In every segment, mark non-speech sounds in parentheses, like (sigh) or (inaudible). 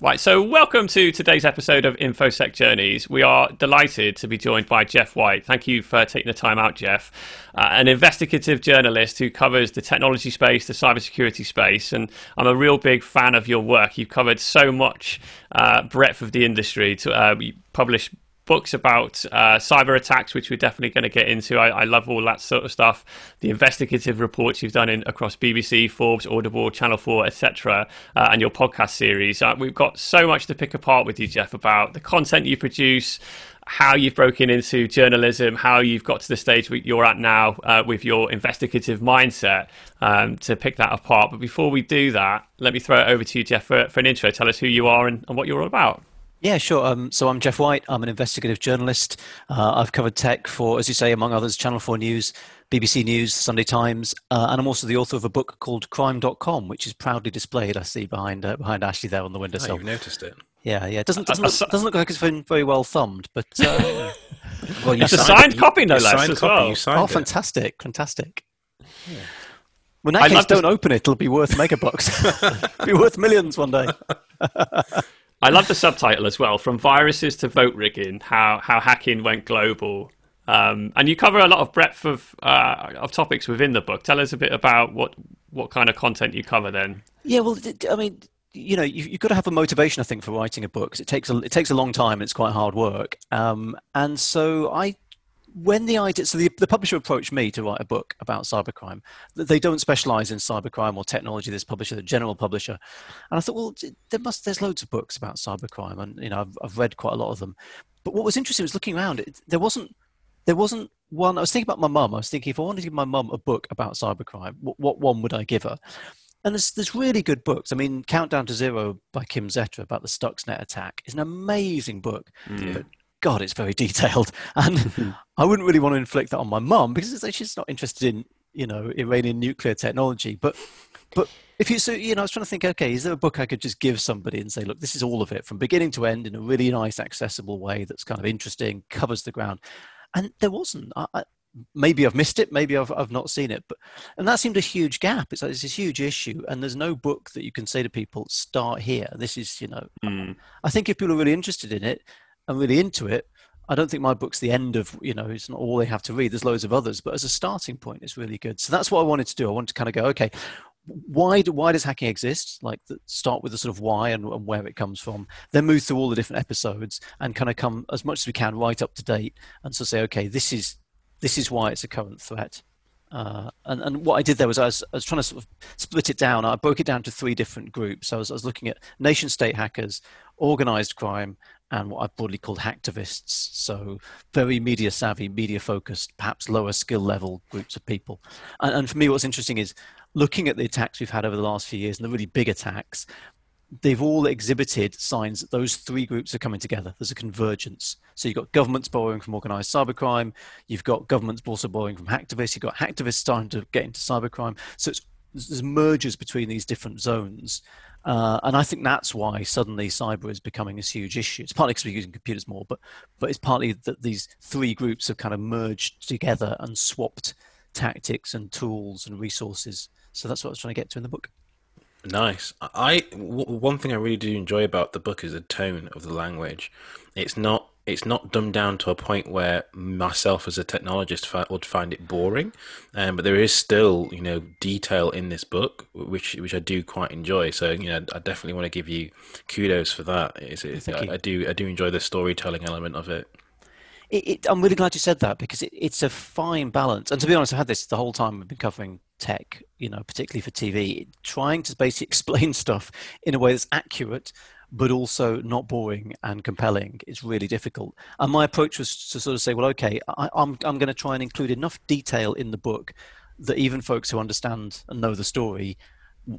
Right, so welcome to today's episode of InfoSec Journeys. We are delighted to be joined by Geoff White. Thank you for taking the time out, Geoff. Uh, an investigative journalist who covers the technology space, the cybersecurity space, and I'm a real big fan of your work. You've covered so much uh, breadth of the industry. To, uh, publish books about uh, cyber attacks, which we're definitely going to get into. I, I, love all that sort of stuff. The investigative reports you've done in across BBC, Forbes, Audible, Channel Four, etc., uh, and your podcast series. Uh, we've got so much to pick apart with you, Geoff, about the content you produce. How you've broken into journalism, how you've got to the stage you're at now uh, with your investigative mindset um, to pick that apart. But before we do that, let me throw it over to you, Geoff, for, for an intro. Tell us who you are and, and what you're all about. Yeah, sure. Um, so I'm Geoff White. I'm an investigative journalist. Uh, I've covered tech for, as you say, among others, Channel 4 News, BBC News, Sunday Times, uh, and I'm also the author of a book called Crime.com, which is proudly displayed, I see, behind uh, behind Ashley there on the windowsill. Oh, you've noticed it. Yeah, yeah. It doesn't, doesn't, look, doesn't look like it's been very well thumbed, but... Uh, (laughs) well, you it's a signed it. copy, no you, less, as well. oh, fantastic, fantastic. Yeah. Well, in that I case, don't to... open it. It'll be worth megabucks. (laughs) be worth millions one day. (laughs) I love the subtitle as well, from viruses to vote rigging, how how hacking went global. Um, and you cover a lot of breadth of uh, of topics within the book. Tell us a bit about what what kind of content you cover then. Yeah, well, I mean, you know, you, have got to have a motivation, I think, for writing a book. It takes a it takes a long time. It's quite hard work. Um, and so I when the idea, so the, the publisher approached me to write a book about cybercrime. They don't specialize in cybercrime or technology. This publisher, the general publisher, and I thought, well, there must there's loads of books about cybercrime, and you know, I've, I've read quite a lot of them. But what was interesting was looking around. It, there wasn't there wasn't one. I was thinking about my mum. I was thinking if I wanted to give my mum a book about cybercrime, what, what one would I give her? And there's, there's really good books. I mean, Countdown to Zero by Kim Zetter about the Stuxnet attack is an amazing book. Mm. But God, it's very (laughs) detailed. And (laughs) I wouldn't really want to inflict that on my mum because she's not interested in, you know, Iranian nuclear technology. But, but if you, so, you know, I was trying to think, okay, is there a book I could just give somebody and say, look, this is all of it from beginning to end in a really nice, accessible way that's kind of interesting, covers the ground. And there wasn't. I, I, maybe I've missed it, maybe I've, I've not seen it, but and that seemed a huge gap. It's, like, it's a huge issue, and there's no book that you can say to people, start here. This is, you know, mm. I think if people are really interested in it, and really into it, I don't think my book's the end of, you know, it's not all they have to read. There's loads of others, but as a starting point, it's really good. So that's what I wanted to do. I wanted to kind of go, okay, why do, why does hacking exist? Like the, start with the sort of why and, and, where it comes from, then move through all the different episodes and kind of come as much as we can right up to date and so say, okay, this is this is why it's a current threat. Uh, and, and what I did there was I was, I was trying to sort of split it down. I broke it down to three different groups. I was, I was looking at nation state hackers, organized crime, and what I've broadly called hacktivists. So very media savvy, media focused, perhaps lower skill level groups of people. And, and, for me, what's interesting is looking at the attacks we've had over the last few years and the really big attacks. They've all exhibited signs that those three groups are coming together. There's a convergence. So you've got governments borrowing from organized cybercrime. You've got governments also borrowing from hacktivists. You've got hacktivists starting to get into cybercrime. So it's, there's mergers between these different zones. Uh, and I think that's why suddenly cyber is becoming this huge issue. It's partly because we're using computers more, but but it's partly that these three groups have kind of merged together and swapped tactics and tools and resources. So that's what I was trying to get to in the book. Nice. I w- one thing I really do enjoy about the book is the tone of the language. It's not it's not dumbed down to a point where myself as a technologist fi- would find it boring, um, but there is still you know detail in this book which which I do quite enjoy. So you know I definitely want to give you kudos for that. It's, it's, I, I, do I do enjoy the storytelling element of it. It, it, I'm really glad you said that because it, it's a fine balance. And to be honest, I've had this the whole time we've been covering tech, you know, particularly for TV, trying to basically (laughs) explain stuff in a way that's accurate but also not boring and compelling It's really difficult. And my approach was to sort of say, well, okay, I, am I'm, I'm going to try and include enough detail in the book that even folks who understand and know the story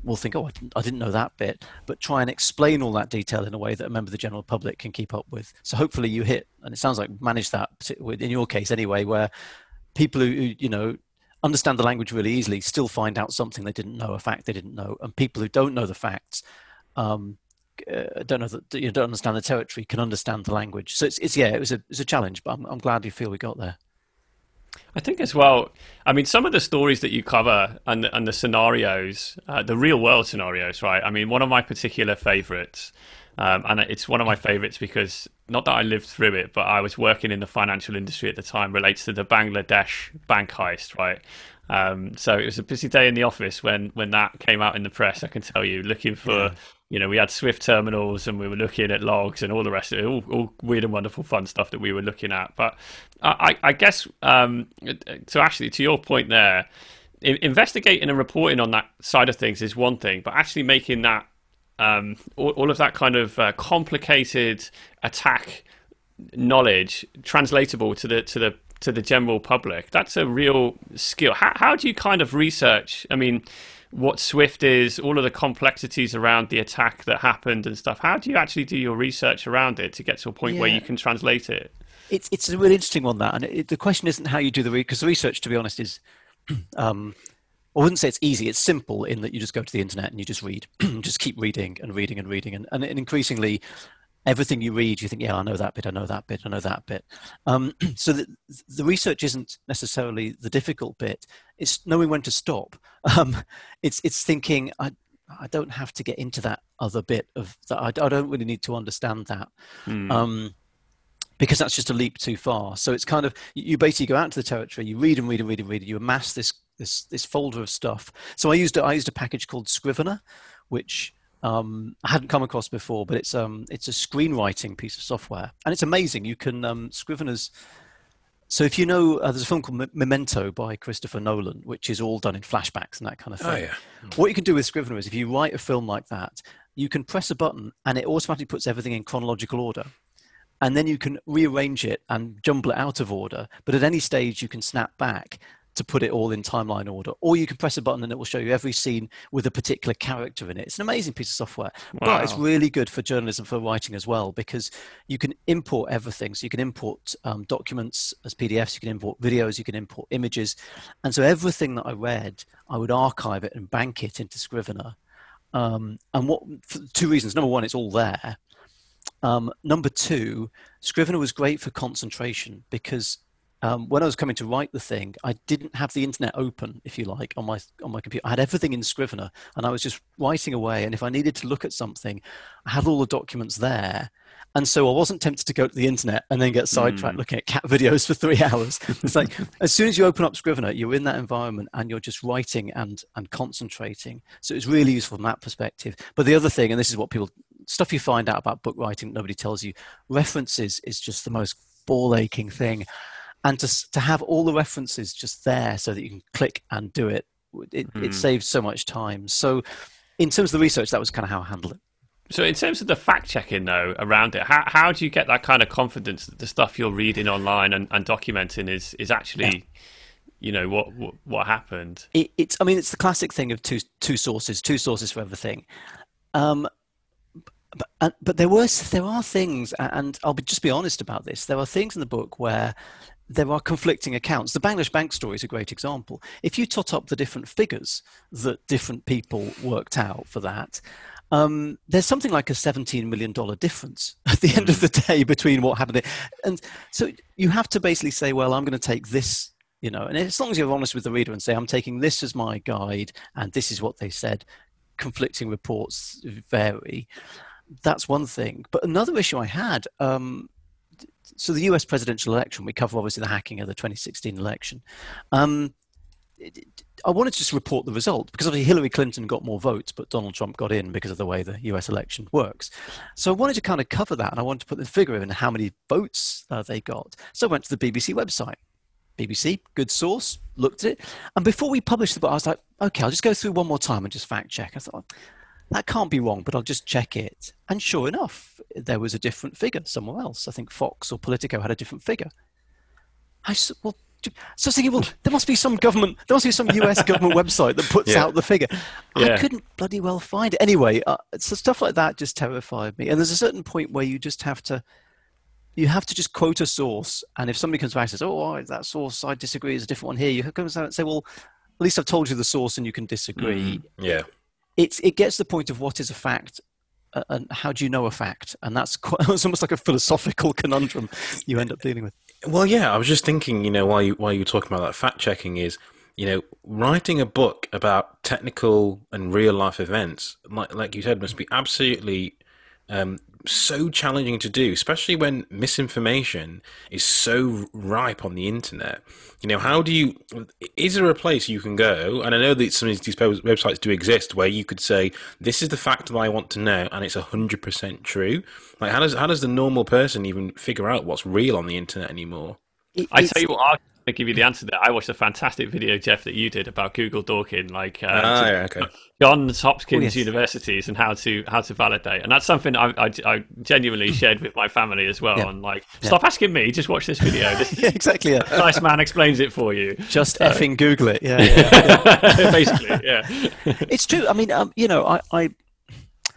will think, oh, I didn't, I didn't know that bit, but try and explain all that detail in a way that a member of the general public can keep up with. So hopefully you hit, and it sounds like manage that in your case anyway, where people who, you know, understand the language really easily still find out something they didn't know, a fact they didn't know, and people who don't know the facts um, uh, don't know that you don't understand the territory can understand the language. So it's, it's yeah, it was a it's a challenge, but I'm, I'm glad you feel we got there. I think as well. I mean, some of the stories that you cover and and the scenarios, uh, the real world scenarios, right? I mean, one of my particular favorites Um, and it's one of my favorites because not that I lived through it, but I was working in the financial industry at the time. Relates to the Bangladesh bank heist, right? Um, so it was a busy day in the office when when that came out in the press. I can tell you, looking for. Yeah. You know, we had Swift terminals and we were looking at logs and all the rest of it, all, all weird and wonderful fun stuff that we were looking at. But I, I guess, um, so actually, to your point there, investigating and reporting on that side of things is one thing, but actually making that um, all, all, of that kind of uh, complicated attack knowledge translatable to the to the to the general public. That's a real skill. How, how do you kind of research? I mean, what Swift is, all of the complexities around the attack that happened and stuff. How do you actually do your research around it to get to a point yeah. where you can translate it? It's it's a really interesting one that, and it, the question isn't how you do the because the research, to be honest, is. (clears throat) Um, I wouldn't say it's easy. It's simple in that you just go to the internet and you just read, (clears throat) just keep reading and reading and reading, and, and increasingly everything you read, you think, yeah, I know that bit, I know that bit, I know that bit. Um, (clears throat) so the, the research isn't necessarily the difficult bit. It's knowing when to stop. (laughs) Um, it's it's thinking, I I don't have to get into that other bit of that. I, I don't really need to understand that. Mm. Um, because that's just a leap too far. So it's kind of you basically go out to the territory, you read and read and read and read, and you amass this this this folder of stuff. So I used a, I used a package called Scrivener, which um, I hadn't come across before, but it's um, it's a screenwriting piece of software, and it's amazing. You can um, Scrivener's. So if you know, uh, there's a film called Memento by Christopher Nolan, which is all done in flashbacks and that kind of oh, thing. Oh, yeah. What you can do with Scrivener is if you write a film like that, you can press a button and it automatically puts everything in chronological order. And then you can rearrange it and jumble it out of order. But at any stage, you can snap back to put it all in timeline order, or you can press a button and it will show you every scene with a particular character in it. It's an amazing piece of software, wow. but it's really good for journalism for writing as well because you can import everything. So you can import um, documents as PDFs, you can import videos, you can import images, and so everything that I read, I would archive it and bank it into Scrivener. Um, and what two reasons? Number one, it's all there. Um, number two, Scrivener was great for concentration because um, when I was coming to write the thing, I didn't have the internet open, if you like, on my on my computer. I had everything in Scrivener, and I was just writing away. And if I needed to look at something, I had all the documents there, and so I wasn't tempted to go to the internet and then get sidetracked mm. looking at cat (laughs) videos for three hours. It's like (laughs) as soon as you open up Scrivener, you're in that environment and you're just writing and and concentrating. So it's really useful from that perspective. But the other thing, and this is what people stuff you find out about book writing, nobody tells you, references is just the most ball aching thing and to to have all the references just there so that you can click and do it it, mm. it hmm. saves so much time so in terms of the research that was kind of how i handled it so in terms of the fact checking though around it how, how do you get that kind of confidence that the stuff you're reading online and, and documenting is is actually yeah. you know what, what what, happened it, it's i mean it's the classic thing of two two sources two sources for everything um, but, but there was there are things and i'll be, just be honest about this there are things in the book where there are conflicting accounts. The Bangladesh bank story is a great example. If you tot up the different figures that different people worked out for that, um, there's something like a $17 million difference (laughs) at the end of the day between what happened. there. And so you have to basically say, well, I'm going to take this, you know, and as long as you're honest with the reader and say, I'm taking this as my guide and this is what they said, conflicting reports vary. That's one thing. But another issue I had, um, so the US presidential election, we cover obviously the hacking of the 2016 election. Um, I wanted to just report the result because obviously Hillary Clinton got more votes, but Donald Trump got in because of the way the US election works. So I wanted to kind of cover that and I wanted to put the figure in how many votes uh, they got. So I went to the BBC website. BBC, good source, looked at it. And before we published the book, I was like, okay, I'll just go through one more time and just fact check. I thought, that can't be wrong, but I'll just check it. And sure enough, there was a different figure somewhere else. I think Fox or Politico had a different figure. I said, well, so I was thinking, well, there must be some government, there must be some US (laughs) government website that puts yeah. out the figure. Yeah. I couldn't bloody well find it. Anyway, uh, so stuff like that just terrified me. And there's a certain point where you just have to, you have to just quote a source. And if somebody comes back and says, oh, that source, I disagree, is a different one here, you come out and say, well, at least I've told you the source and you can disagree. Mm, yeah it's it gets to the point of what is a fact and how do you know a fact? And that's (laughs) quite, it's almost like a philosophical conundrum you end up dealing with. Well yeah i was just thinking you know while you while you were talking about that fact checking is you know writing a book about technical and real life events like like you said must be absolutely um, so challenging to do, especially when misinformation is so ripe on the internet. You know, how do you? Is there a place you can go? And I know that some of these websites do exist where you could say, "This is the fact that I want to know," and it's hundred percent true. Like, how does how does the normal person even figure out what's real on the internet anymore? I tell you what, to give you the answer there, I watched a fantastic video, Geoff, that you did about Google Dorking, like uh, ah, yeah, okay. Johns Hopkins oh, yes. universities and how to how to validate, and that's something I, I, I genuinely (laughs) shared with my family as well. Yeah. And like, stop asking me, just watch this video. This (laughs) yeah, exactly. Yeah. Nice man explains it for you. Just so. effing Google it. Yeah, yeah (laughs) basically. Yeah, it's true. I mean, um, you know, I, I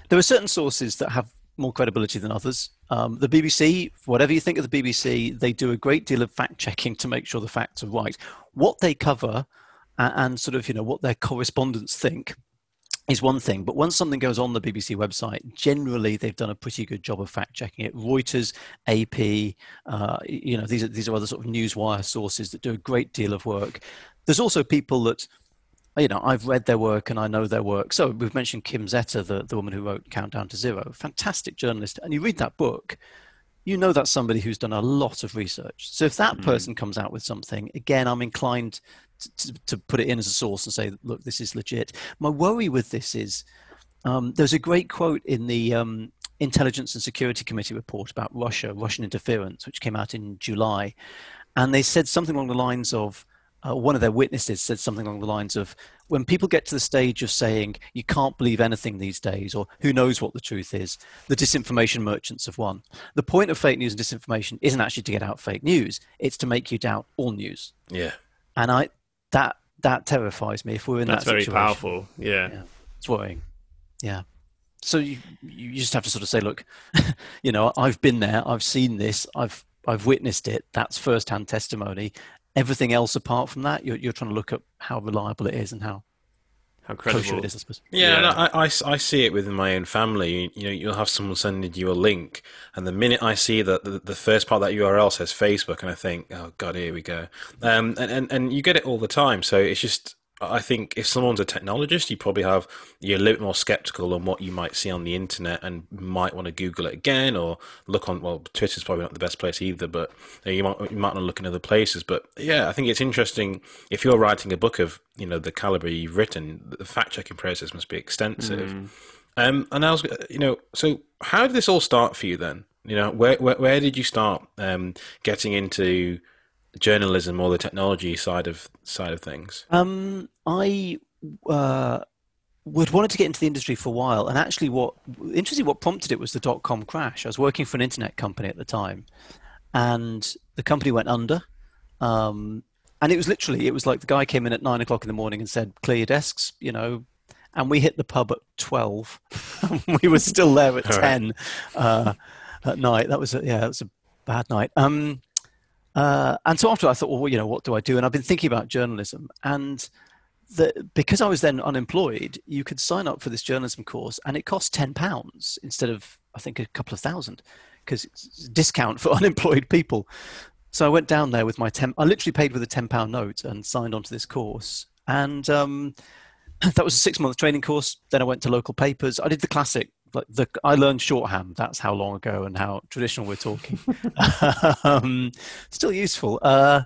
there are certain sources that have more credibility than others. Um, the BBC, whatever you think of the BBC, they do a great deal of fact checking to make sure the facts are right. What they cover and, and sort of, you know, what their correspondents think is one thing, but once something goes on the BBC website, generally they've done a pretty good job of fact checking it. Reuters, AP, uh, you know, these are these are other sort of newswire sources that do a great deal of work. There's also people that you know, I've read their work and I know their work. So we've mentioned Kim Zetter, the, the woman who wrote Countdown to Zero, fantastic journalist. And you read that book, you know that's somebody who's done a lot of research. So if that mm. person comes out with something, again, I'm inclined to, to, to, put it in as a source and say, look, this is legit. My worry with this is um, there's a great quote in the um, Intelligence and Security Committee report about Russia, Russian interference, which came out in July. And they said something along the lines of, uh, one of their witnesses said something along the lines of when people get to the stage of saying you can't believe anything these days or who knows what the truth is the disinformation merchants have won. The point of fake news and disinformation isn't actually to get out fake news it's to make you doubt all news. Yeah. And i that that terrifies me if we're in that's that very powerful. Yeah. yeah. It's worrying. Yeah. So you you just have to sort of say look (laughs) you know i've been there i've seen this i've I've witnessed it. That's first-hand testimony, everything else apart from that, you're, you're trying to look at how reliable it is and how how credible it is, I suppose. Yeah, yeah. I, I, I, see it within my own family. You know, you'll have someone sending you a link, and the minute I see that the, the first part of that URL says Facebook, and I think, oh god, here we go. Um, and, and and you get it all the time. So it's just I think if someone's a technologist, you probably have you're a little bit more skeptical on what you might see on the internet and might want to Google it again or look on. Well, Twitter's probably not the best place either, but you might you might want to look in other places. But yeah, I think it's interesting if you're writing a book of you know the caliber you've written, the fact checking process must be extensive. Mm. Um, and I was, you know, so how did this all start for you then? You know, where where, where did you start um, getting into journalism or the technology side of side of things? Um, I uh, would wanted to get into the industry for a while, and actually, what interesting, what prompted it was the dot com crash. I was working for an internet company at the time, and the company went under. Um, and it was literally, it was like the guy came in at nine o'clock in the morning and said, "Clear your desks," you know, and we hit the pub at 12 (laughs) we were still there at (laughs) 10 uh, at night that was a, yeah that was a bad night um, uh, and so after I thought, well, you know, what do I do? And I've been thinking about journalism, and the, because I was then unemployed, you could sign up for this journalism course, and it cost ten pounds instead of I think a couple of thousand, because it's discount for (laughs) unemployed people. So I went down there with my ten. I literally paid with a ten pound note and signed on to this course, and um, (clears throat) that was a six month training course. Then I went to local papers. I did the classic like the I learned shorthand. That's how long ago and how traditional we're talking. (laughs) (laughs) um, still useful. Uh,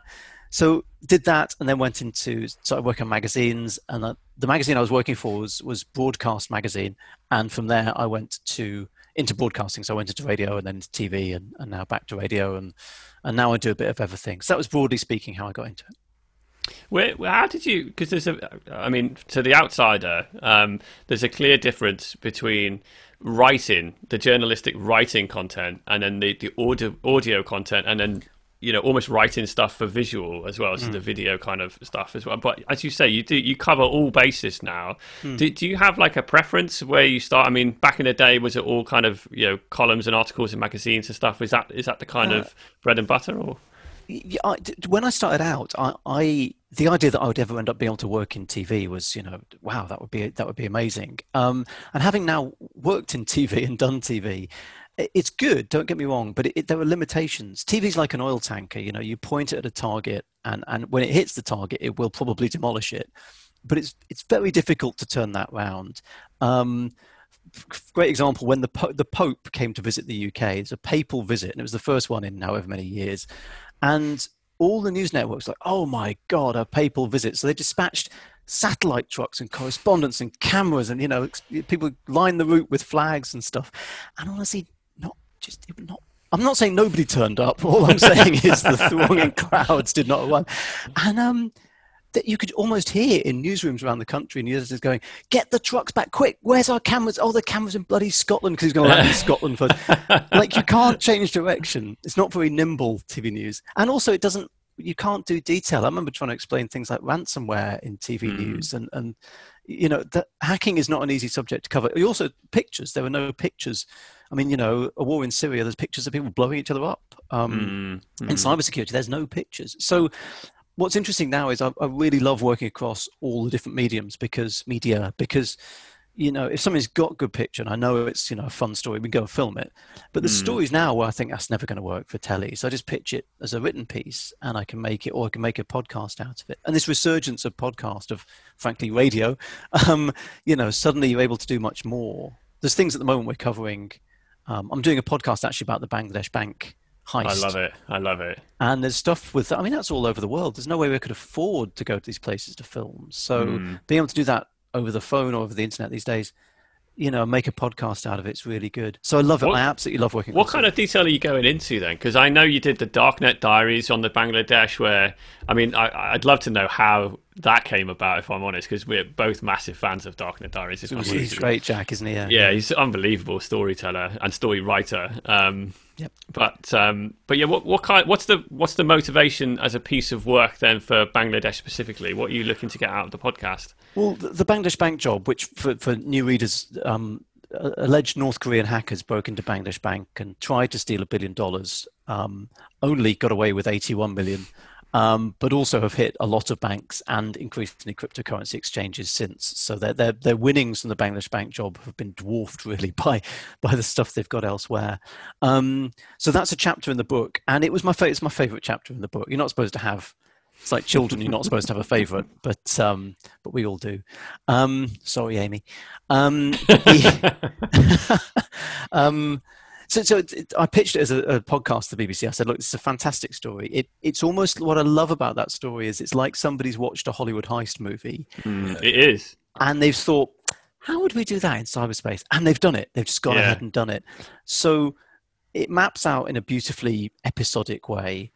so did that, and then went into started working on magazines. And uh, the magazine I was working for was was Broadcast Magazine, and from there I went to into broadcasting. So I went into radio and then into TV, and, and now back to radio, and and now I do a bit of everything. So that was broadly speaking how I got into it. Where, how did you? Because there's a, I mean, to the outsider, um, there's a clear difference between writing, the journalistic writing content, and then the, the audio audio content, and then you know almost writing stuff for visual as well as mm. the video kind of stuff as well but as you say you do you cover all bases now mm. do, do you have like a preference where you start i mean back in the day was it all kind of you know columns and articles and magazines and stuff is that is that the kind uh, of bread and butter or I, when I started out, I, I, the idea that I would ever end up being able to work in TV was, you know, wow, that would be that would be amazing. Um, and having now worked in TV and done TV, it's good. Don't get me wrong, but it, it, there are limitations. TV's like an oil tanker. You know, you point it at a target, and and when it hits the target, it will probably demolish it. But it's it's very difficult to turn that round. Um, great example when the po- the Pope came to visit the UK. It's a papal visit, and it was the first one in however many years. And all the news networks like, oh my god, a papal visit. So they dispatched satellite trucks and correspondence and cameras, and you know, people lined the route with flags and stuff. And honestly, just not. I'm not saying nobody turned up. All I'm saying (laughs) is the thronging crowds did not arrive. And um, that you could almost hear in newsrooms around the country, newsrooms going, "Get the trucks back quick! Where's our cameras? Oh, the cameras in bloody Scotland because he's going to land in (laughs) Scotland first. like you can't change direction. It's not very nimble TV news, and also it doesn't. You can't do detail. I remember trying to explain things like ransomware in TV mm. news, and and you know that hacking is not an easy subject to cover. You also pictures. There were no pictures. I mean, you know, a war in Syria. There's pictures of people blowing each other up. Um, mm. Mm. In cybersecurity, there's no pictures. So what's interesting now is I, I, really love working across all the different mediums because media because you know if something's got a good picture and I know it's you know a fun story we can go and film it but the mm. stories now where I think that's never going to work for telly so I just pitch it as a written piece and I can make it or I can make a podcast out of it and this resurgence of podcast of frankly radio (laughs) um, you know suddenly you're able to do much more there's things at the moment we're covering um, I'm doing a podcast actually about the Bangladesh Bank heist. I love it. I love it. And there's stuff with, I mean, that's all over the world. There's no way we could afford to go to these places to film. So mm. being able to do that over the phone or over the internet these days, you know, make a podcast out of it. it's really good. So I love it. What, I absolutely love working. What kind it. of detail are you going into then? Because I know you did the Darknet Diaries on the Bangladesh, where I mean, I, would love to know how that came about. If I'm honest, because we're both massive fans of Darknet Diaries. He's great, Jack, isn't he? Yeah. yeah, he's an unbelievable storyteller and story writer. Um, Yep. But um, but yeah, what what kind? What's the what's the motivation as a piece of work then for Bangladesh specifically? What are you looking to get out of the podcast? Well, the, the Bangladesh Bank job, which for for new readers. Um, alleged North Korean hackers broke into Bangladesh Bank and tried to steal a billion dollars. Um, only got away with 81 million um, but also have hit a lot of banks and increasingly cryptocurrency exchanges since. So their, their, their winnings from the Bangladesh bank job have been dwarfed really (laughs) by, by the stuff they've got elsewhere. Um, so that's a chapter in the book, and it was my fa- it's my favorite chapter in the book. You're not supposed to have it's like children you're not supposed to have a favorite but um, but we all do um, sorry amy um, (laughs) (laughs) um so, so it, it, I pitched it as a, a, podcast to the BBC. I said, "Look, it's a fantastic story. It, it's almost what I love about that story is it's like somebody's watched a Hollywood heist movie. Mm, it is, and they've thought, how would we do that in cyberspace? And they've done it. They've just gone yeah. ahead and done it. So it maps out in a beautifully episodic way.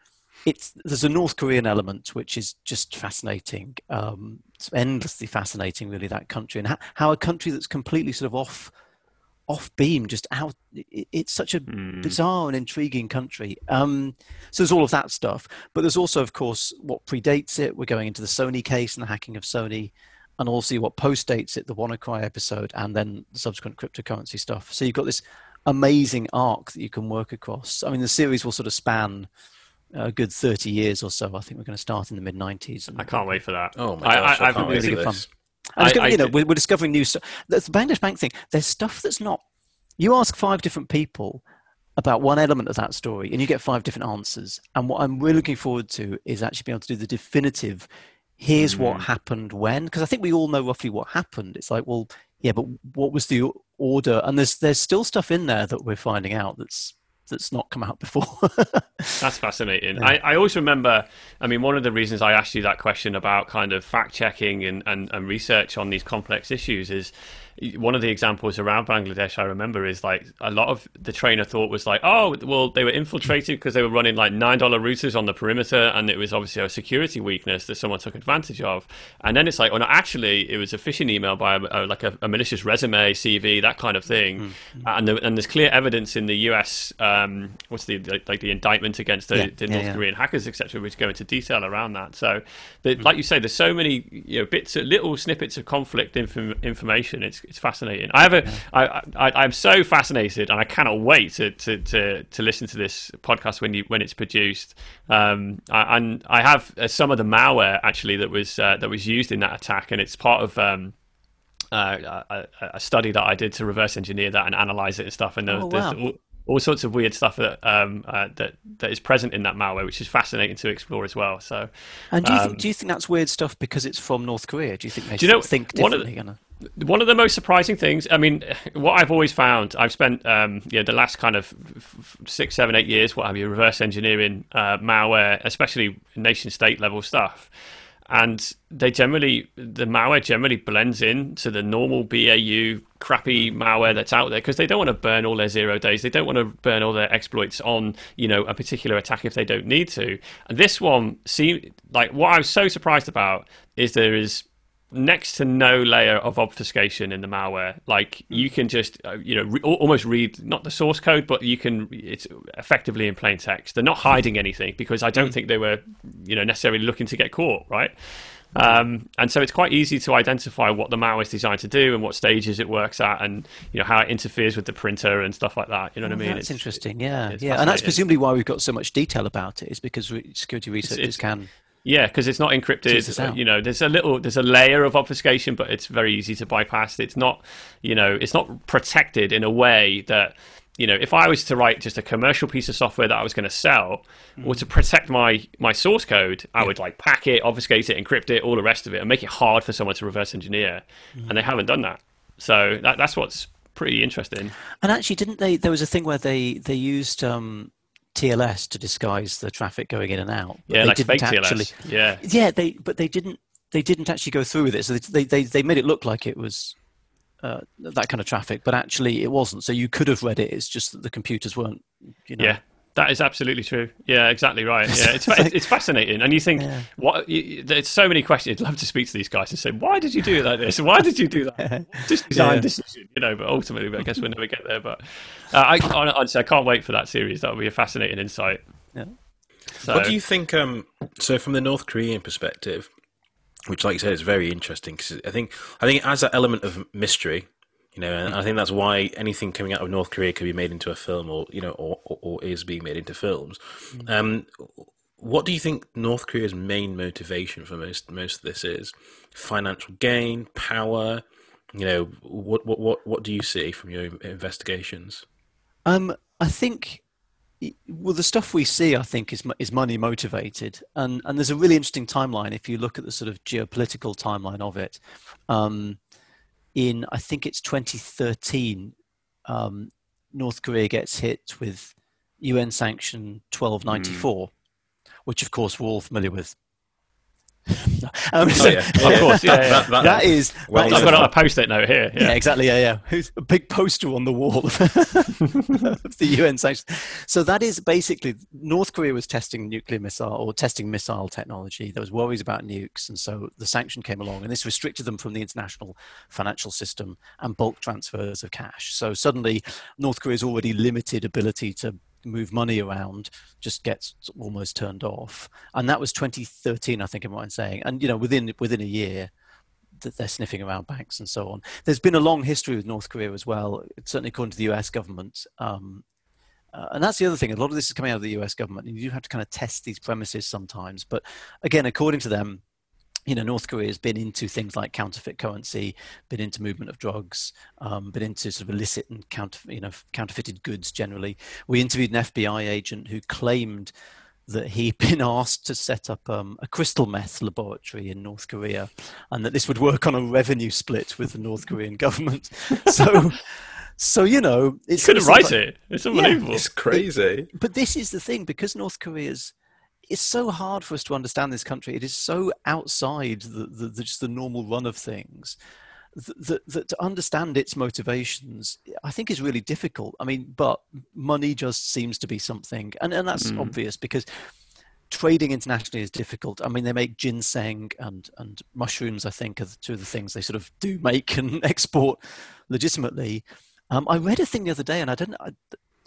It's there's a North Korean element which is just fascinating. Um, it's endlessly fascinating, really, that country and how, how a country that's completely sort of off off beam, just out. It's such a mm. bizarre and intriguing country. Um, so there's all of that stuff, but there's also, of course, what predates it. We're going into the Sony case and the hacking of Sony, and also what postdates it, the WannaCry episode, and then the subsequent cryptocurrency stuff. So you've got this amazing arc that you can work across. I mean, the series will sort of span a good 30 years or so. I think we're going to start in the mid 90s. I can't wait for that. Oh my gosh, I, I, I can't wait really for this. Fun. I, I, you know, we're, we're, discovering new stuff. The Bangladesh Bank thing, there's stuff that's not. You ask five different people about one element of that story, and you get five different answers. And what I'm really looking forward to is actually being able to do the definitive. Here's mm. what happened when, because I think we all know roughly what happened. It's like, well, yeah, but what was the order? And there's there's still stuff in there that we're finding out that's that's not come out before. (laughs) that's fascinating. Yeah. I, I always remember, I mean, one of the reasons I asked you that question about kind of fact checking and, and, and research on these complex issues is one of the examples around Bangladesh I remember is like a lot of the trainer thought was like, oh, well, they were infiltrated because they were running like nine dollar routers on the perimeter, and it was obviously a security weakness that someone took advantage of. And then it's like, oh no, actually, it was a phishing email by a, a, like a, a, malicious resume, CV, that kind of thing. Mm-hmm. And the, and there's clear evidence in the U.S. Um, what's the like the indictment against the, yeah, the North yeah. Korean hackers, etc., which go into detail around that. So, mm-hmm. like you say, there's so many you know bits, little snippets of conflict information. It's it's fascinating. I have a, I, I, I'm so fascinated, and I cannot wait to, to, to, to listen to this podcast when you when it's produced. Um, I, and I have uh, some of the malware actually that was uh, that was used in that attack, and it's part of. Um, uh, a, a, study that I did to reverse engineer that and analyze it and stuff. And oh, wow. All sorts of weird stuff that um, uh, that that is present in that malware, which is fascinating to explore as well. So, and do you, um, think, do you think that's weird stuff because it's from North Korea? Do you think they do you know, think differently? One of, the, one of the most surprising things, I mean, what I've always found, I've spent um, yeah the last kind of six, seven, eight years, what have you, reverse engineering uh, malware, especially nation state level stuff and they generally the malware generally blends in to the normal BAU crappy malware that's out there because they don't want to burn all their zero days. They don't want to burn all their exploits on you know a particular attack if they don't need to. And this one seemed like what I was so surprised about is there is next to no layer of obfuscation in the malware. Like you can just, uh, you know, re- almost read not the source code, but you can. It's effectively in plain text. They're not hiding anything because I don't mm. think they were, you know, necessarily looking to get caught, right? Um, and so it's quite easy to identify what the malware is designed to do and what stages it works at, and you know how it interferes with the printer and stuff like that. You know what I mean? That's it's, interesting. Yeah, yeah, and that's presumably why we've got so much detail about it. Is because security researchers it's, it's, can yeah, because it's not encrypted. You know, there's a little, there's a layer of obfuscation, but it's very easy to bypass. It's not, you know, it's not protected in a way that, you know, if I was to write just a commercial piece of software that I was going to sell, mm. or to protect my my source code, I yeah. would like pack it, obfuscate it, encrypt it, all the rest of it, and make it hard for someone to reverse engineer. Mm. And they haven't done that. So that, that's what's pretty interesting. And actually, didn't they? There was a thing where they they used. Um, TLS to disguise the traffic going in and out. yeah, like fake actually, TLS. Yeah, yeah. They but they didn't they didn't actually go through with it. So they they they made it look like it was uh, that kind of traffic, but actually it wasn't. So you could have read it. It's just that the computers weren't. You know, yeah, that is absolutely true. Yeah, exactly right. (laughs) Yeah, it's it's, it's fascinating, and you think yeah. what? You, there's so many questions. I'd love to speak to these guys and say, why did you do it like this? Why did you do that? (laughs) Just design yeah. decision, you know. But ultimately, I guess we'll never get there. But uh, I honestly, I can't wait for that series. That will be a fascinating insight. Yeah. So, what do you think? Um, so, from the North Korean perspective, which, like you said, is very interesting because I think I think it adds that element of mystery you know, and I think that's why anything coming out of North Korea could be made into a film, or you know, or, or, or is being made into films. Mm. Um, what do you think North Korea's main motivation for most most of this is? Financial gain, power. You know, what what what what do you see from your investigations? Um, I think well, the stuff we see, I think, is is money motivated, and and there's a really interesting timeline if you look at the sort of geopolitical timeline of it. Um, in I think it's 2013, um, North Korea gets hit with UN sanction 1294, mm. which of course we're all familiar with. (laughs) um, so, oh, yeah. of course, yeah. That, that, that is. Well, that I've got a post-it note here. Yeah. yeah. exactly. Yeah, yeah. Who's a big poster on the wall of (laughs) the UN sanctions? So that is basically North Korea was testing nuclear missile or testing missile technology. There was worries about nukes, and so the sanction came along, and this restricted them from the international financial system and bulk transfers of cash. So suddenly, North Korea's already limited ability to move money around just gets almost turned off. And that was 2013, I think I'm saying. And you know, within within a year, that they're sniffing around banks and so on. There's been a long history with North Korea as well. Certainly, according to the U.S. government. Um, uh, and that's the other thing. A lot of this is coming out of the U.S. government. And you do have to kind of test these premises sometimes. But again, according to them, you know, North Korea has been into things like counterfeit currency, been into movement of drugs, um, been into sort of illicit and counter, you know, counterfeited goods generally. We interviewed an FBI agent who claimed that he'd (laughs) been asked to set up um, a crystal meth laboratory in North Korea, and that this would work on a revenue split with the North Korean (laughs) government. So. So you know, it's couldn't write like, it. It's unbelievable. Yeah, it's crazy. But, but this is the thing because North Korea's it's so hard for us to understand this country. It is so outside the, the, the just the normal run of things that, that to understand its motivations, I think is really difficult. I mean, but money just seems to be something, and, and that's mm. obvious because trading internationally is difficult. I mean, they make ginseng and, and mushrooms, I think, are the two of the things they sort of do make (laughs) and export legitimately. Um, I read a thing the other day, and I don't, I,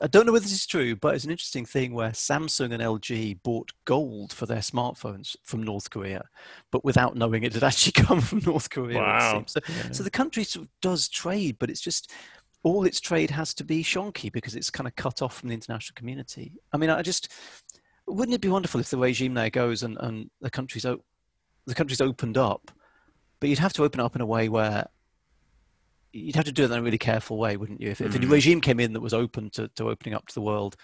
I don't know whether this is true, but it's an interesting thing where Samsung and LG bought gold for their smartphones from North Korea, but without knowing it had (laughs) actually come from North Korea. Wow. So, yeah. so the country sort of does trade, but it's just all its trade has to be shonky because it's kind of cut off from the international community. I mean, I just wouldn't it be wonderful if the regime there goes and, and the country's o- the country's opened up, but you'd have to open up in a way where you'd have to do it in a really careful way, wouldn't you? If, if a Mm. regime came in that was open to, to opening up to the world,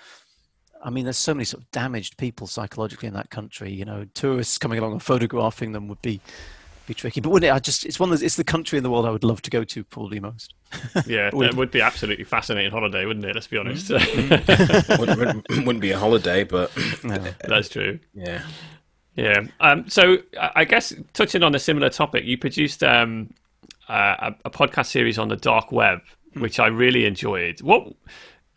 I mean, there's so many sort of damaged people psychologically in that country. You know, tourists coming along and photographing them would be be tricky. But wouldn't it? I just it's one of the, it's the country in the world I would love to go to probably most. (laughs) Yeah, Would- it would be absolutely fascinating holiday, wouldn't it? Let's be honest. (laughs) wouldn't, wouldn't, (clears throat) wouldn't be a holiday, but (laughs) No. That's true. yeah. Yeah. Um, so I I guess touching on a similar topic, you produced um, uh, a, a podcast series on the dark web, which I really enjoyed. What?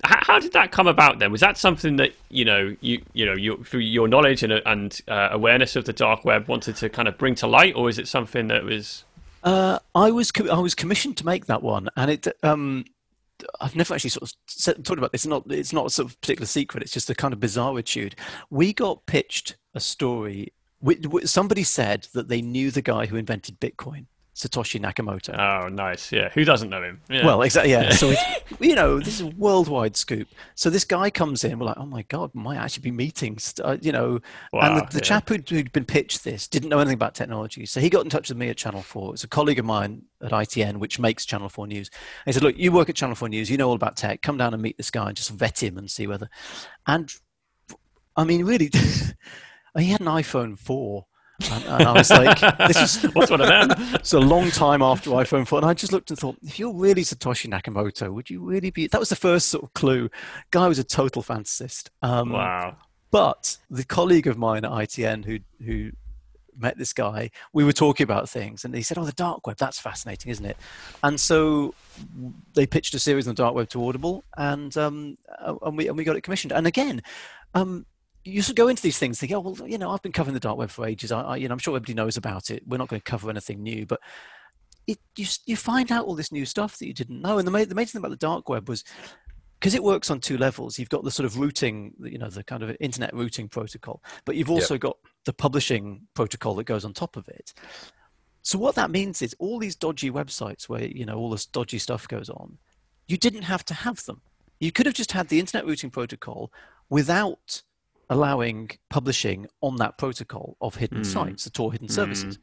How, how did that come about? Then was that something that you know you you know you, through your knowledge and and uh, awareness of the dark web wanted to kind of bring to light, or is it something that was Uh, I was co- I was commissioned to make that one, and it um, I've never actually sort of said, talked about this. It's not it's not a sort of particular secret. It's just a kind of bizarritude. We got pitched a story. Somebody said that they knew the guy who invented Bitcoin, Satoshi Nakamoto. oh nice yeah who doesn't know him yeah. Well, exactly. Yeah. So (laughs) you know, this is a worldwide scoop. So this guy comes in. We're like, oh my god, might actually be meeting. Uh, you know, and the, the yeah. chap who'd, who'd been pitched this didn't know anything about technology. So he got in touch with me at Channel Four. It's a colleague of mine at ITN, which makes Channel Four News. And he said, look, you work at Channel Four News. You know all about tech. Come down and meet this guy and just vet him and see whether. And I mean, really, (laughs) he had an iPhone four. And, and I was like, (laughs) this is what's one of them it's a long time after iPhone 4. And I just looked and thought, if you're really Satoshi Nakamoto, would you really be? That was the first sort of clue. Guy was a total fantasist. Um, wow But the colleague of mine at ITN who, who met this guy, we were talking about things and he said, oh, the dark web, that's fascinating, isn't it? And so they pitched a series on the dark web to Audible and, um, uh, and, we, and we got it commissioned. And again, um, you of go into these things thinking, oh, well, you know, I've been covering the dark web for ages. I, I you know, I'm sure everybody knows about it. We're not going to cover anything new, but it, you, you find out all this new stuff that you didn't know. And the, ma- the amazing thing about the dark web was because it works on two levels. You've got the sort of routing, you know, the kind of internet routing protocol, but you've also got the publishing protocol that goes on top of it. So what that means is all these dodgy websites where you know all this dodgy stuff goes on, you didn't have to have them. You could have just had the internet routing protocol without allowing publishing on that protocol of hidden Mm. sites, the Tor hidden services.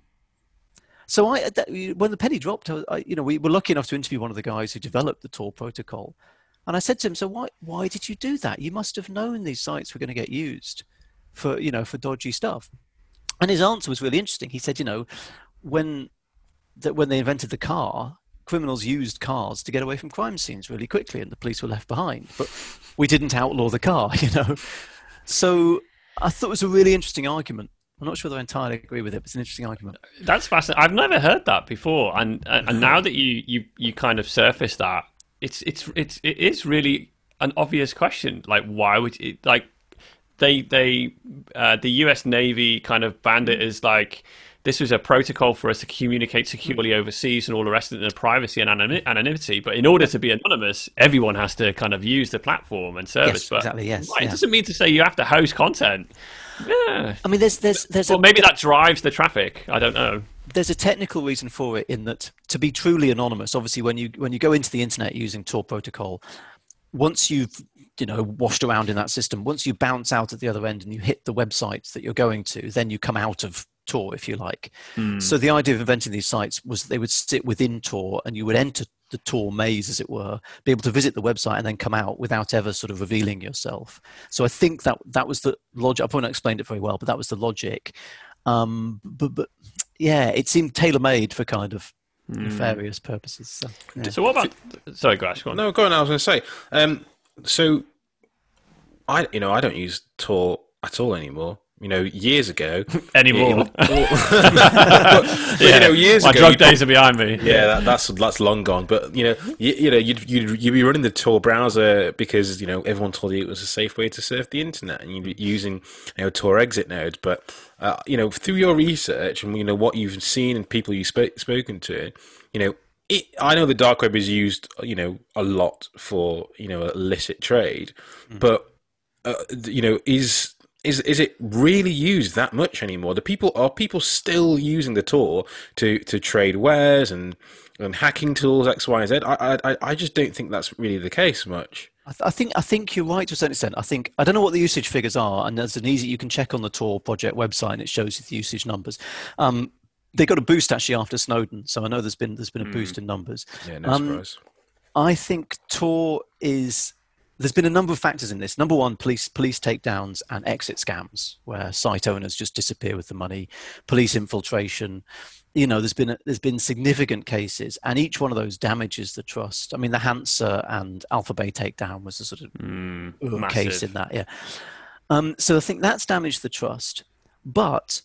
So I, that, when the penny dropped, I, you know, we were lucky enough to interview one of the guys who developed the Tor protocol, and I said to him, "So why, why did you do that? You must have known these sites were going to get used for, you know, for dodgy stuff." And his answer was really interesting. He said, "You know, when that when they invented the car, criminals used cars to get away from crime scenes really quickly, and the police were left behind. But we didn't outlaw the car, (laughs) you know. So I thought it was a really interesting argument. I'm not sure whether I entirely agree with it, but it's an interesting argument. That's fascinating. I've never heard that before, and and and now that you you you kind of surface that, it's it's it's it is really an obvious question. Like, why would it like they they uh, the U.S. Navy kind of banned it as like this was a protocol for us to communicate securely overseas and all the rest of it in privacy and anonymity. But in order to be anonymous, everyone has to kind of use the platform and service. Yes, but exactly, yes, right, it doesn't mean to say you have to host content. Yeah. I mean, there's there's there's Well, maybe that drives the traffic. I don't know. there's a technical reason for it in that to be truly anonymous obviously when you when you go into the internet using tor protocol once you've you know washed around in that system once you bounce out at the other end and you hit the websites that you're going to then you come out of tor if you like so the idea of inventing these sites was they would sit within tor and you would enter the tor maze as it were be able to visit the website and then come out without ever sort of revealing yourself so i think that that was the logic i probably not explained it very well but that was the logic um, but, but yeah, it seemed tailor made for kind of nefarious purposes. So, yeah. So what about? Sorry, Grash, go on. No, go on. I was going to say. Um, so, I you know I don't use Tor at all anymore. You know, years ago. Anymore. But, but, you know, years My ago. drug days are behind me. yeah, that, that's that's long gone. But you know, you, you know, you'd, you'd you'd be running the Tor browser because you know everyone told you it was a safe way to surf the internet, and you'd be using you know Tor exit node. But uh, you know, through your research and you know what you've seen and people you've sp- spoken to, you know, it, I know the dark web is used, you know, a lot for you know illicit trade, but uh, you know, is is is it really used that much anymore? The people are people still using the Tor to to trade wares and and hacking tools X Y and Z. I I I just don't think that's really the case much. I, th- I think I think you're right to a certain extent. I think I don't know what the usage figures are, and there's an easy you can check on the Tor project website, and it shows you the usage numbers. Um, they got a boost actually after Snowden. So I know there's been there's been a boost in numbers. Yeah, no Um, surprise. I think Tor is. There's been a number of factors in this. Number one, police police takedowns and exit scams, where site owners just disappear with the money, police infiltration. You know, there's been a, there's been significant cases, and each one of those damages the trust. I mean, the Hansa and Alpha Bay takedown was a sort of Mm, case in that, yeah. Um, so I think that's damaged the trust. But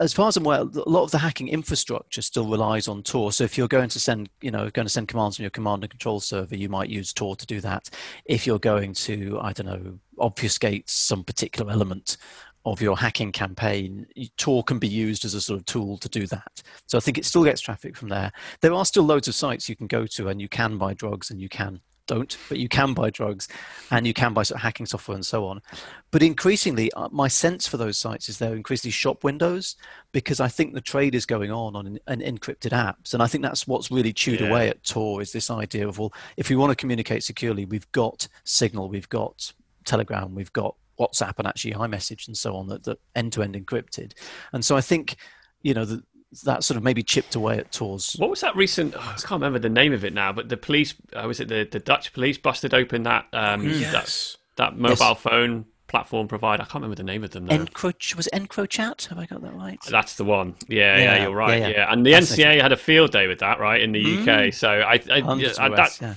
as far as I'm aware, a lot of the hacking infrastructure still relies on Tor. So if you're going to send, you know, going to send commands on your command and control server, you might use Tor to do that. If you're going to, I don't know, obfuscate some particular element of your hacking campaign, Tor can be used as a sort of tool to do that. So I think it still gets traffic from there. There are still loads of sites you can go to, and you can buy drugs, and you can don't, but you can buy drugs, and you can buy sort of hacking software and so on. But increasingly, uh, my sense for those sites is they're increasingly shop windows because I think the trade is going on on an, encrypted apps, and I think that's what's really chewed Yeah. away at Tor is this idea of well, if we want to communicate securely, we've got Signal, we've got Telegram, we've got WhatsApp, and actually iMessage and so on that that end to end encrypted, and so I think you know that that sort of maybe chipped away at Tor's. What was that recent? oh, I can't remember the name of it now, but the police, uh, was it the, the Dutch police busted open that um, that, Yes. that mobile phone platform provider? I can't remember the name of them now. Encroach was it EncroChat? Have I got that right? That's the one. Yeah, yeah, Yeah, you're right. yeah, Yeah, yeah. and the That's Mm. NCA had a field day with that, right, in the UK. So I, I, Hundreds yeah, of that, yeah.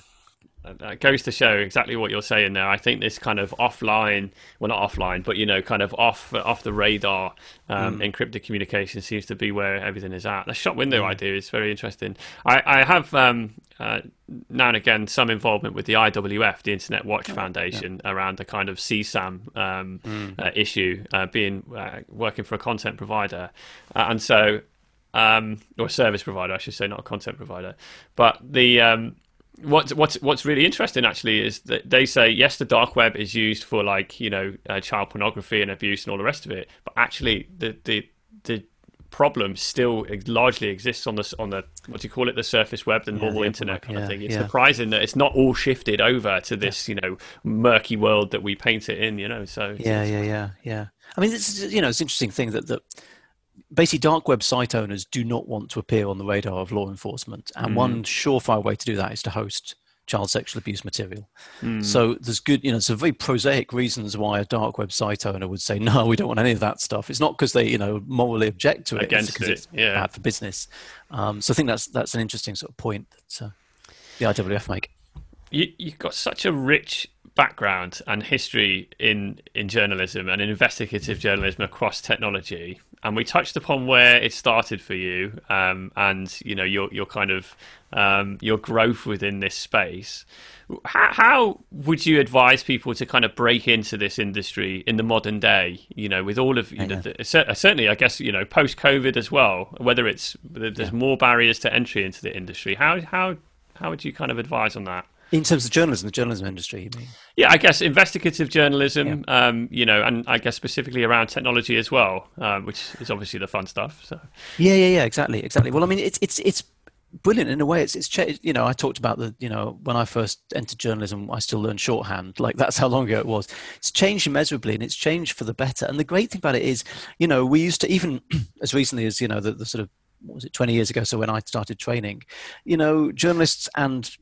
That goes to show exactly what you're saying there. I think this kind of offline, well, not offline, but you know, kind of off off the radar um, encrypted communication seems to be where everything is at. The shop window idea is very interesting. I, I have um, uh, now and again some involvement with the IWF, the Internet Watch Foundation, around the kind of CSAM um, uh, issue, uh, being uh, working for a content provider, uh, and so um, or a service provider, I should say, not a content provider. But the um, what's what's what's really interesting actually is that they say yes, the dark web is used for like you know uh, child pornography and abuse and all the rest of it, but actually the the the problem still largely exists on the on the what do you call it the surface web the normal the internet web, kind of thing it's yeah. surprising that it's not all shifted over to this you know murky world that we paint it in you know so Yeah, yeah, yeah, yeah. I mean, this is you know, it's an interesting thing that that basically dark web site owners do not want to appear on the radar of law enforcement, and one surefire way to do that is to host child sexual abuse material. So there's good, you know, some very prosaic reasons why a dark web site owner would say no, we don't want any of that stuff. It's not because they, you know, morally object to it, Against it's because it, it's yeah. bad for business. Um, so I think that's that's an interesting sort of point that uh, the IWF make. you, you've got such a rich background and history in in journalism and in investigative journalism across technology and we touched upon where it started for you um, and you know your your kind of um, your growth within this space. How, how would you advise people to kind of break into this industry in the modern day you know with all of you know the, certainly i guess you know post covid as well whether it's there's more barriers to entry into the industry. How how how would you kind of advise on that In terms of journalism, the journalism industry, you mean? yeah, I guess investigative journalism, um, you know, and I guess specifically around technology as well, uh, which is obviously the fun stuff. So, Yeah, yeah, yeah, exactly, exactly. Well, I mean, it's it's it's brilliant in a way. It's it's you know, I talked about the you know when I first entered journalism, I still learned shorthand. Like that's how long ago it was. It's changed immeasurably, and it's changed for the better. And the great thing about it is, you know, we used to even (clears throat) as recently as you know the, the sort of what was it 20 years ago so when i started training you know journalists and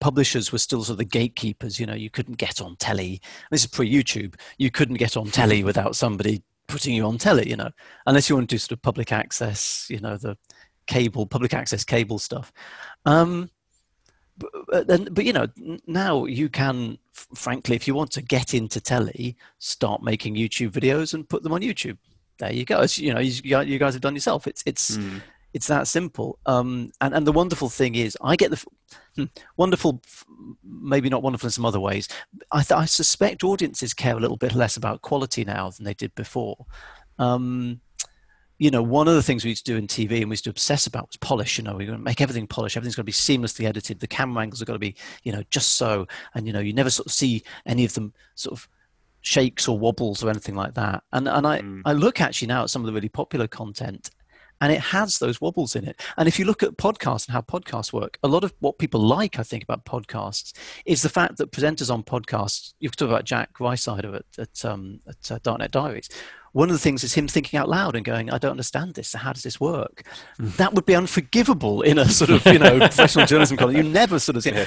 publishers were still sort of the gatekeepers you know you couldn't get on telly. This is pre-youtube. You couldn't get on telly (laughs) without somebody putting you on telly you know unless you want to do sort of public access you know the cable public access cable stuff. Um but, but but you know now you can frankly if you want to get into telly start making youtube videos and put them on youtube. There you go. It's, you know you, you guys have done yourself. It's it's it's that simple um and and the wonderful thing is i get the f- hmm, wonderful maybe not wonderful in some other ways i th- i suspect audiences care a little bit less about quality now than they did before um you know, one of the things we used to do in TV and we used to obsess about was polish. You know, we're going to make everything polish. Everything's going to be seamlessly edited. The camera angles are going to be, you know, just so. And you know, you never sort of see any of them sort of shakes or wobbles or anything like that. And and I I look actually now at some of the really popular content, and it has those wobbles in it. And if you look at podcasts and how podcasts work, a lot of what people like, I think, about podcasts is the fact that presenters on podcasts. You've talked about Jack Rhysider at at, um, at uh, Darknet Diaries. One of the things is him thinking out loud and going, "I don't understand this. So how does this work?" Mm. That would be unforgivable in a sort of you know (laughs) professional journalism column. You never sort of see. Yeah.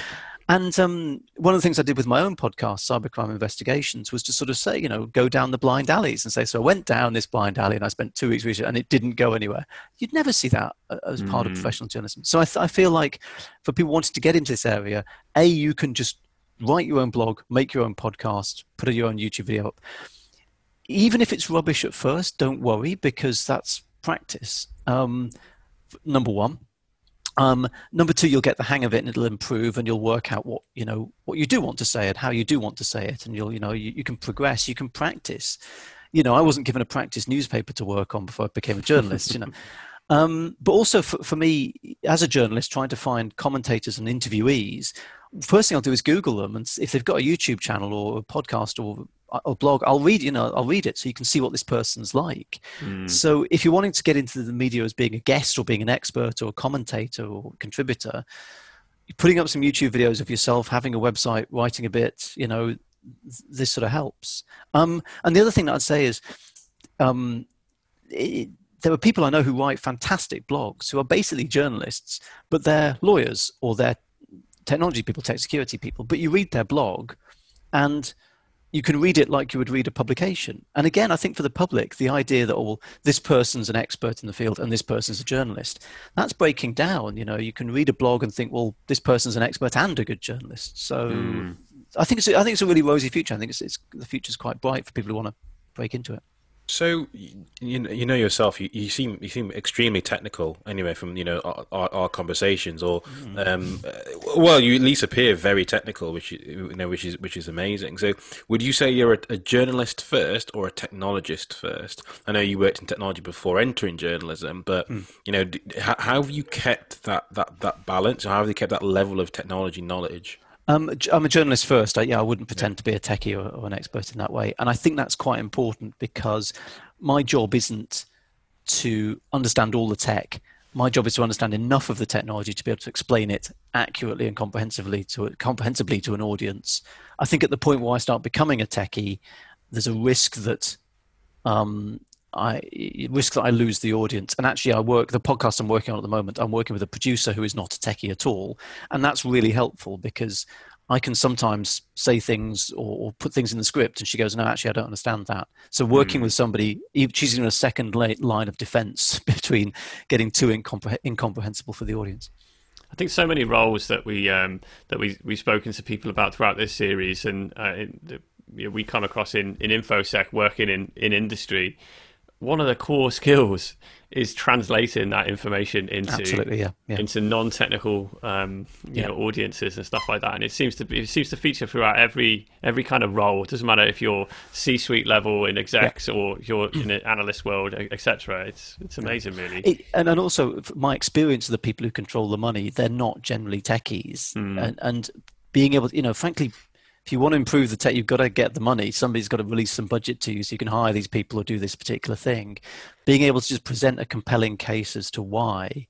And um, one of the things I did with my own podcast, Cybercrime Investigations, was to sort of say, you know, go down the blind alleys and say, so I went down this blind alley and I spent two weeks researching and it didn't go anywhere. You'd never see that uh, as part mm. of professional journalism. So I, th- I feel like for people wanting to get into this area, A, you can just write your own blog, make your own podcast, put your own YouTube video up. Even if it's rubbish at first, don't worry because that's practice. Um, number one. Um, number two, you'll get the hang of it and it'll improve, and you'll work out what you know what you do want to say and how you do want to say it, and you'll you know you, you can progress, you can practice. You know, I wasn't given a practice newspaper to work on before I became a journalist. you know. (laughs) Um, but also for, for me, as a journalist, trying to find commentators and interviewees, first thing I'll do is Google them, and if they've got a YouTube channel or a podcast or a blog, I'll read, you know, I'll read it so you can see what this person's like. Mm. So if you're wanting to get into the media as being a guest or being an expert or a commentator or contributor, putting up some YouTube videos of yourself, having a website, writing a bit, you know, this sort of helps. Um, and the other thing that I'd say is, um, it, there are people I know who write fantastic blogs who are basically journalists, but they're lawyers or they're technology people, tech security people. But you read their blog, and you can read it like you would read a publication. And again, I think for the public, the idea that, oh, this person's an expert in the field and this person's a journalist, that's breaking down. You know, you can read a blog and think, well, this person's an expert and a good journalist. So mm. I think it's, I think it's a really rosy future. I think it's, it's the future's quite bright for people who want to break into it. So you know, you know yourself. You, you seem you seem extremely technical anyway from you know our, our, our conversations, or mm. um, well, you at least appear very technical, which you know which is which is amazing. So would you say you're a, a journalist first or a technologist first? I know you worked in technology before entering journalism, but mm. you know how, how have you kept that that that balance? How have you kept that level of technology knowledge? Um, I'm a journalist first. I, yeah, I wouldn't pretend yeah. to be a techie or, or, an expert in that way. And I think that's quite important because my job isn't to understand all the tech. My job is to understand enough of the technology to be able to explain it accurately and comprehensively to comprehensively to an audience. I think at the point where I start becoming a techie, there's a risk that um, I risk that I lose the audience. And actually, I work the podcast I'm working on at the moment. I'm working with a producer who is not a techie at all, and that's really helpful because I can sometimes say things or, or put things in the script, and she goes, "No, actually, I don't understand that." So working mm. with somebody, she's in a second line of defense (laughs) between getting too incompreh- incomprehensible for the audience. I think so many roles that we um, that we we've spoken to people about throughout this series, and uh, in, you know, we come across in, in infosec working in, in industry one of the core (laughs) skills is translating that information into yeah, yeah. into non-technical um, you yeah. know audiences and stuff like that. And it seems to be it seems to feature throughout every every kind of role. It doesn't matter if you're c-suite level in execs or you're in (clears throat) an analyst world etc it's it's amazing really. It, and, and also my experience of the people who control the money they're not generally techies. Mm. and, and being able to, you know frankly if you want to improve the tech, you've got to get the money. Somebody's got to release some budget to you so you can hire these people or do this particular thing. Being able to just present a compelling case as to why,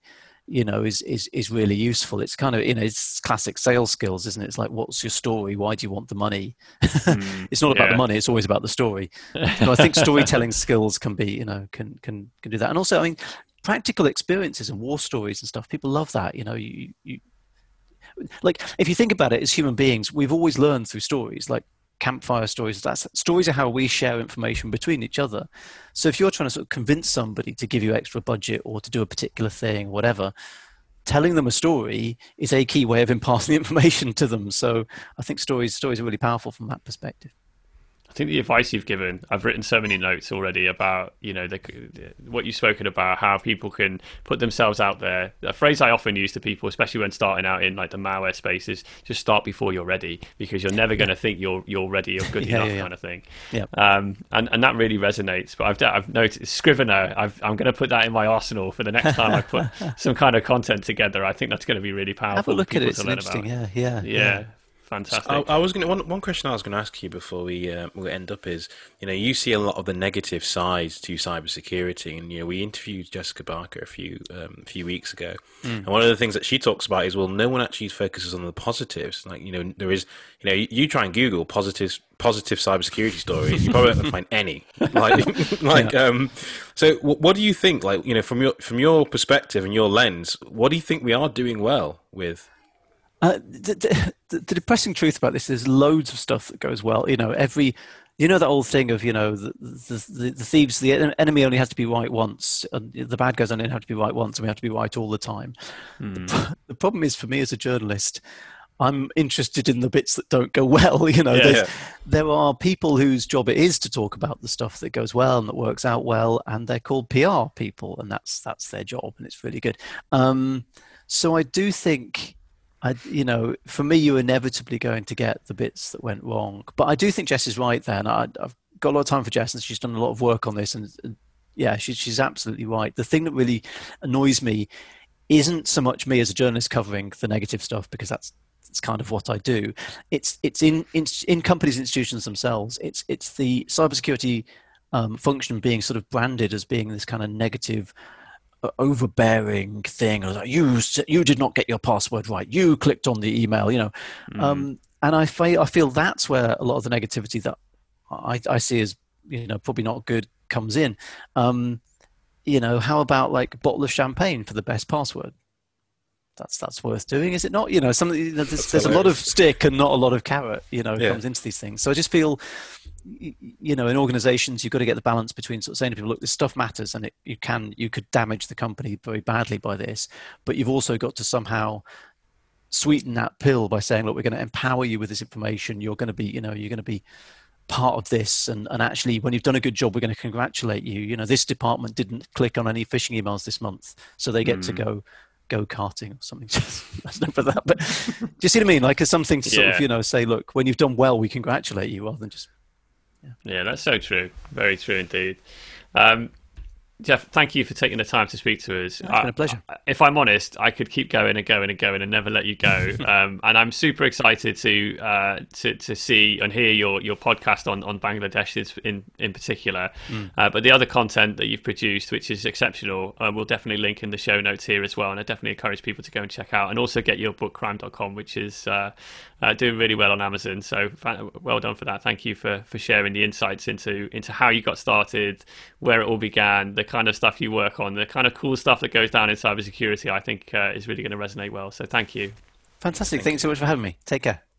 you know, is is is really useful. It's kind of you know, it's classic sales skills, isn't it? It's like, what's your story? Why do you want the money? Mm, (laughs) it's not about yeah. the money. It's always about the story. I think storytelling skills can be, you know, can can can do that. And also, I mean, practical experiences and war stories and stuff. People love that. You know, you you like if you think about it as human beings we've always learned through stories like campfire stories that's stories are how we share information between each other. So if you're trying to sort of convince somebody to give you extra budget or to do a particular thing whatever telling them a story is a key way of imparting (laughs) information to them. So i think stories stories are really powerful from that perspective I think the advice you've given, I've written so many notes already about, you know, the, what you've spoken about, how people can put themselves out there. A phrase I often use to people, especially when starting out in like the malware space, is just start before you're ready, because you're never going to think you're you're ready or good (laughs) yeah, enough, yeah, yeah. kind of thing. Yeah. Um, and and that really resonates. But I've I've noticed Scrivener. i am going to put that in my arsenal for the next time I put (laughs) some kind of content together. I think that's going to be really powerful. Have a look at it. It's interesting. Yeah, yeah, yeah, fantastic. I, I was going one one question I was going to ask you before we uh, we end up is you know you see a lot of the negative sides to cybersecurity, and you know we interviewed Jessica Barker a few um, a few weeks ago, mm. and one of the things that she talks about is well, no one actually focuses on the positives. Like you know there is you know you, you try and Google positives positive cybersecurity stories, you probably won't find any. (laughs) Like (laughs) like yeah. um, so what do you think? Like you know from your from your perspective and your lens, what do you think we are doing well with? Uh, the, the, the, depressing truth about this is loads of stuff that goes well. You know, every, you know, that old thing of, you know, the, the, the thieves, the enemy only has to be right once, and the bad guys only have to be right once, and we have to be right all the time. Hmm. The, the, problem is for me as a journalist, I'm interested in the bits that don't go (laughs) well. You know, yeah, yeah. there are people whose job it is to talk about the stuff that goes well and that works out well, and they're called PR people, and that's that's their job, and it's really good. Um, so I do think I, you know, for me, you're inevitably going to get the bits that went wrong. But I do think Jess is right there, I, have got a lot of time for Jess, and she's done a lot of work on this. And, and yeah, she, she's absolutely right. The thing that really annoys me isn't so much me as a journalist covering the negative stuff because that's it's kind of what I do. It's it's in in, in companies, institutions themselves. It's it's the cybersecurity um, function being sort of branded as being this kind of negative overbearing thing. Like, you you did not get your password right. You clicked on the email. You know, mm. um, and I feel I feel that's where a lot of the negativity that I, I see as you know probably not good comes in. Um, you know, how about like a bottle of champagne for the best password? That's that's worth doing, is it not? You know, something you know, there's, there's a lot of stick and not a lot of carrot. You know, yeah. comes into these things. So I just feel you know in organizations you've got to get the balance between sort of saying to people look this stuff matters and it, you can you could damage the company very badly by this but you've also got to somehow sweeten that pill by saying look we're going to empower you with this information you're going to be you know you're going to be part of this and, and actually when you've done a good job we're going to congratulate you you know this department didn't click on any phishing emails this month so they get mm. to go go karting or something. (laughs) That's not for that. But do you see what I mean? Like, as something to sort yeah. of, you know, say, look, when you've done well, we congratulate you rather than just yeah. yeah, that's so true. Very true indeed. Um, Geoff, thank you for taking the time to speak to us. It's been a pleasure. I, if I'm honest, I could keep going and going and going and never let you go. (laughs) um, and I'm super excited to uh, to to see and hear your, your podcast on, on Bangladesh in in particular. Mm. Uh, but the other content that you've produced, which is exceptional, uh, we'll definitely link in the show notes here as well. And I definitely encourage people to go and check out and also get your book crime.com, which is uh, uh, doing really well on Amazon. So well done for that. Thank you for for sharing the insights into into how you got started, where it all began, the kind of stuff you work on, the kind of cool stuff that goes down in cybersecurity, I think uh, is really going to resonate well. So thank you. Fantastic. Thank Thanks so much for having me. Take care.